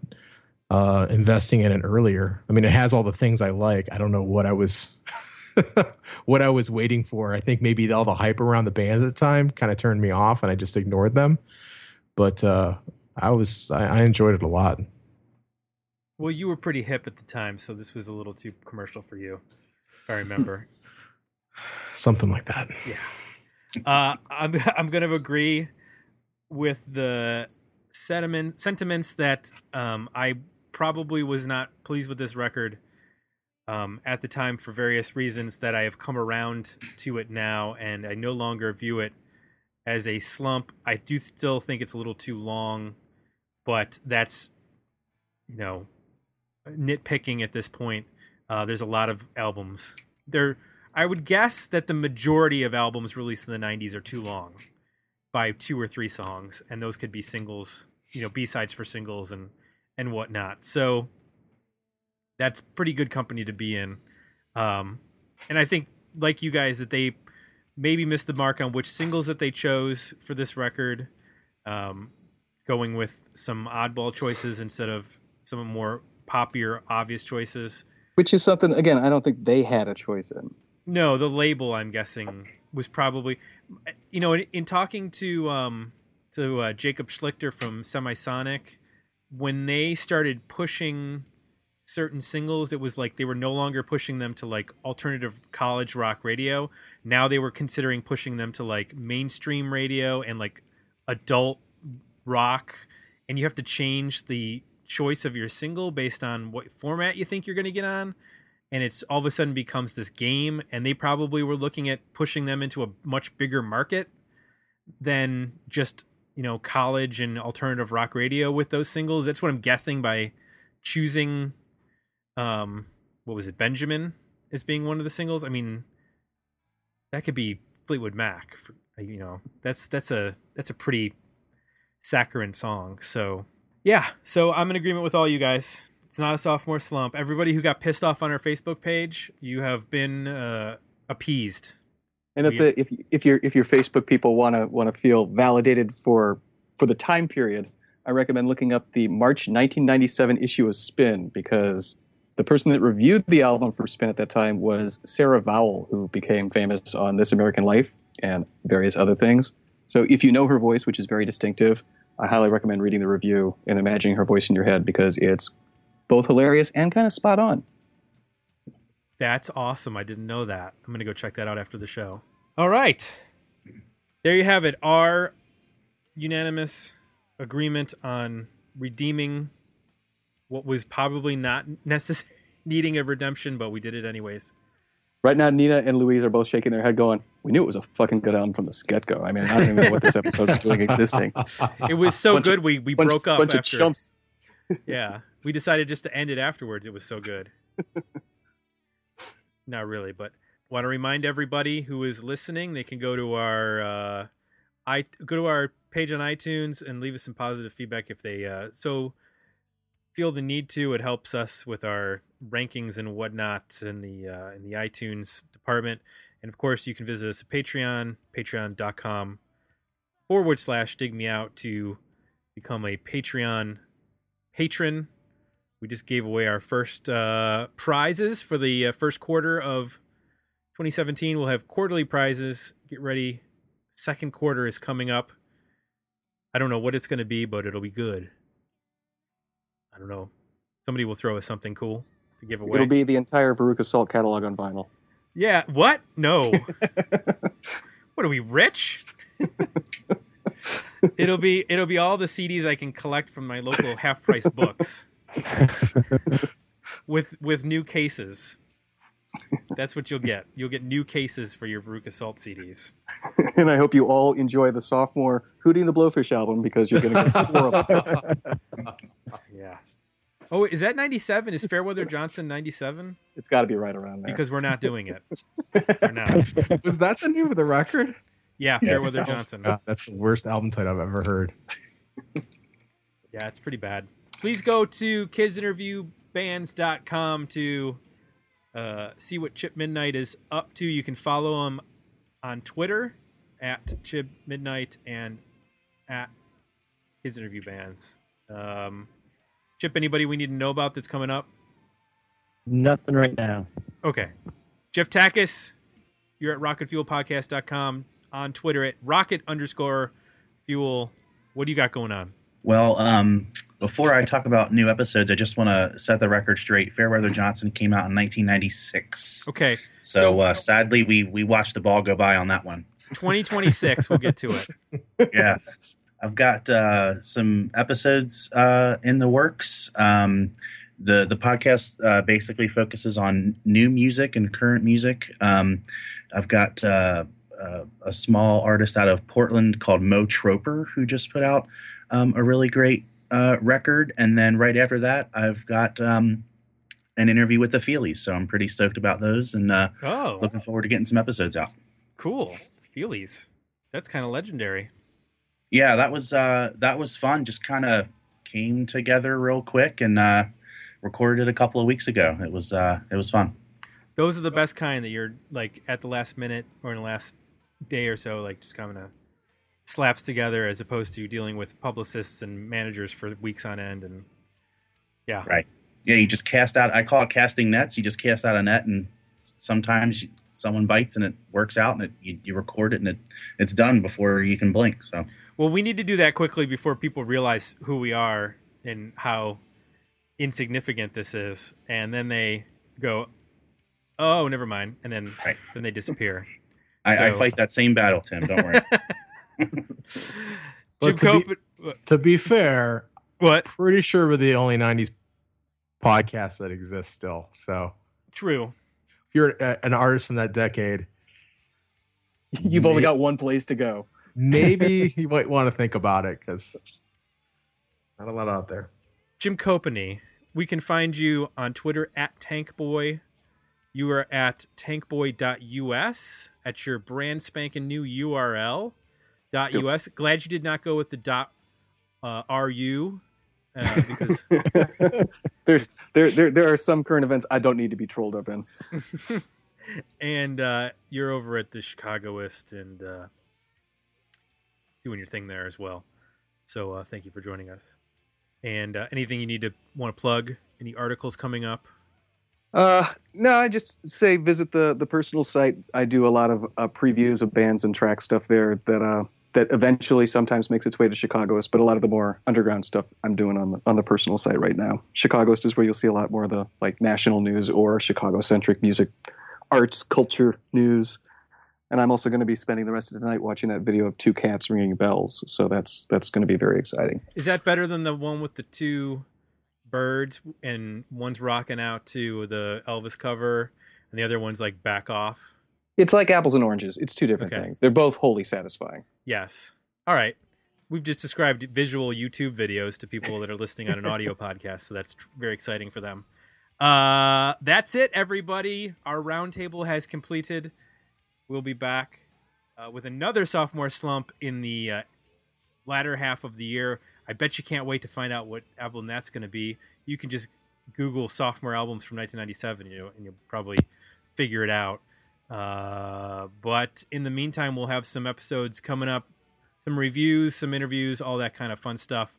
uh, investing in it earlier. I mean, it has all the things I like. I don't know what I was. [LAUGHS] [LAUGHS] what I was waiting for. I think maybe all the hype around the band at the time kind of turned me off, and I just ignored them. But uh, I was I, I enjoyed it a lot. Well, you were pretty hip at the time, so this was a little too commercial for you, if I remember. [SIGHS] Something like that. Yeah, uh, I'm [LAUGHS] I'm going to agree with the sentiment sentiments that um, I probably was not pleased with this record um, at the time for various reasons that I have come around to it now, and I no longer view it as a slump. I do still think it's a little too long, but that's you know nitpicking at this point. Uh, there's a lot of albums there. I would guess that the majority of albums released in the '90s are too long by two or three songs, and those could be singles, you know, B sides for singles and and whatnot. So that's pretty good company to be in. Um, and I think, like you guys, that they maybe missed the mark on which singles that they chose for this record, um, going with some oddball choices instead of some more poppier, obvious choices. Which is something again I don't think they had a choice in. No, the label I'm guessing was probably, you know, in, in talking to um, to uh, Jacob Slichter from Semisonic, when they started pushing certain singles, it was like they were no longer pushing them to like alternative college rock radio. Now they were considering pushing them to like mainstream radio and like adult rock, and you have to change the choice of your single based on what format you think you're going to get on. And it's all of a sudden becomes this game. And they probably were looking at pushing them into a much bigger market than just you know college and alternative rock radio with those singles. That's what i'm guessing by choosing um what was it benjamin as being one of the singles i mean that could be fleetwood mac for, you know that's that's a that's a pretty saccharine song so yeah so i'm in agreement with all you guys it's not a sophomore slump. Everybody who got pissed off on our Facebook page, you have been uh, appeased. And if We- the if if your if your Facebook people want to want to feel validated for for the time period I recommend looking up the March 1997 issue of Spin because the person that reviewed the album for Spin at that time was Sarah Vowell, who became famous on This American Life and various other things. So if you know her voice, which is very distinctive, I highly recommend reading the review and imagining her voice in your head because it's both hilarious and kind of spot on. That's awesome. I didn't know that. I'm going to go check that out after the show. All right. There you have it. Our unanimous agreement on redeeming what was probably not [LAUGHS] necessary needing a redemption, but we did it anyways. Right now, Nina and Louise are both shaking their head, going, "We knew it was a fucking good album from the get go." I mean, I don't even know what this episode's doing existing. It was so Bunch of- good we we Bunch, broke up bunch of chumps. [LAUGHS] Yeah. We decided just to end it afterwards. It was so good. [LAUGHS] Not really, but want to remind everybody who is listening, they can go to our uh I go to our page on iTunes and leave us some positive feedback if they uh so feel the need to. It helps us with our rankings and whatnot in the uh in the iTunes department. And of course you can visit us at Patreon, patreon.com forward slash dig me out to become a Patreon patron. We just gave away our first uh, prizes for the uh, first quarter of 2017. We'll have quarterly prizes. Get ready. Second quarter is coming up. I don't know what it's going to be, but it'll be good. I don't know. Somebody will throw us something cool to give away. It'll be the entire Veruca Salt catalog on vinyl. yeah. What? No. [LAUGHS] what are we rich? it'll be it'll be all the CDs I can collect from my local half price books [LAUGHS] with with new cases. That's what you'll get. You'll get new cases for your Veruca Salt CDs. and I hope you all enjoy the sophomore Hooting the Blowfish album because you're going to get four of them. Yeah. Oh, is that 97? Is Fairweather Johnson 97? It's got to be right around there. Because we're not doing it. [LAUGHS] We're not. Was that the name of the record? Yeah, Yes. Fairweather Johnson. God, that's the worst album title I've ever heard. [LAUGHS] Yeah, it's pretty bad. Please go to kidsinterviewbands.com to uh, see what Chip Midnight is up to. You can follow him on Twitter at Chip Midnight and at Kids Interview Bands. Um, Chip, anybody we need to know about that's coming up? Nothing right now. Okay. Jeff Takacs, you're at rocketfuelpodcast.com, on Twitter at rocket underscore fuel. What do you got going on? Well, um, before I talk about new episodes, I just want to set the record straight. Fairweather Johnson came out in 1996. Okay. So uh, sadly, we we watched the ball go by on that one. 2026, we'll get to it. [LAUGHS] yeah i've got uh, some episodes uh, in the works um, the the podcast uh, basically focuses on new music and current music um, i've got uh, uh, a small artist out of portland called mo troper who just put out um, a really great uh, record and then right after that i've got um, an interview with the feelies so i'm pretty stoked about those and uh, Oh, looking forward to getting some episodes out cool. Feelies. That's kind of legendary. Yeah that was uh that was fun just kind of came together real quick and uh recorded it a couple of weeks ago it was uh it was fun Those are the best kind that you're like at the last minute or in the last day or so, like just kind of slaps together as opposed to dealing with publicists and managers for weeks on end. And yeah, Right. yeah you just cast out i call it casting nets you just cast out a net and sometimes someone bites and it works out and it, you, you record it and it it's done before you can blink so Well, we need to do that quickly before people realize who we are and how insignificant this is, and then they go, "Oh, never mind," and then Right. then they disappear. I, I fight that same battle tim don't worry [LAUGHS] Jim to be- Cope, To be fair, what? pretty sure we're the only 90s podcast that exists still. So True. If you're a, an artist from that decade, [LAUGHS] You've only got one place to go. [LAUGHS] maybe you might want to think about it because not a lot out there. Jim Kopeny. We can find you on Twitter at Tankboy. You are at tankboy.us at your brand spanking new URL. Dot Yes. .us. Glad you did not go with the dot uh, .ru uh, because [LAUGHS] There's there, there there are some current events I don't need to be trolled up in. [LAUGHS] and uh, you're over at the Chicagoist and uh, doing your thing there as well. So uh, thank you for joining us. And uh, anything you need to want to plug? Any articles coming up? Uh, no, I just say visit the the personal site. I do a lot of uh, previews of bands and track stuff there that uh that eventually sometimes makes its way to Chicagoist, but a lot of the more underground stuff I'm doing on the on the personal site right now. Chicagoist is where you'll see a lot more of the like national news or Chicago centric music, arts, culture news. And I'm also going to be spending the rest of the night watching that video of two cats ringing bells. So that's that's going to be very exciting. Is that better than the one with the two birds and one's rocking out to the Elvis cover and the other one's like back off? It's like apples and oranges. It's two different Okay. things. They're both wholly satisfying. Yes. All right. We've just described visual YouTube videos to people that are listening on an [LAUGHS] audio podcast, so that's very exciting for them. Uh, that's it, everybody. Our roundtable has completed. We'll be back uh, with another sophomore slump in the uh, latter half of the year. I bet you can't wait to find out what album that's going to be. You can just Google sophomore albums from 1997, you know, and you'll probably figure it out. Uh, but in the meantime, we'll have some episodes coming up, some reviews, some interviews, all that kind of fun stuff.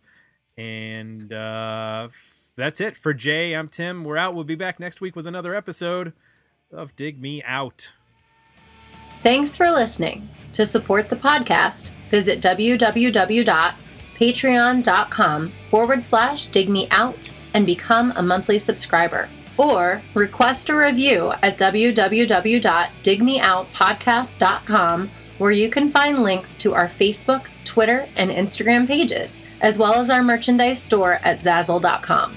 And uh, that's it for Jay. I'm Tim. We're out. We'll be back next week with another episode of Dig Me Out. Thanks for listening. To support the podcast, visit www.patreon.com forward slash dig me out and become a monthly subscriber. Or request a review at www.digmeoutpodcast.com where you can find links to our Facebook, Twitter, and Instagram pages, as well as our merchandise store at zazzle.com.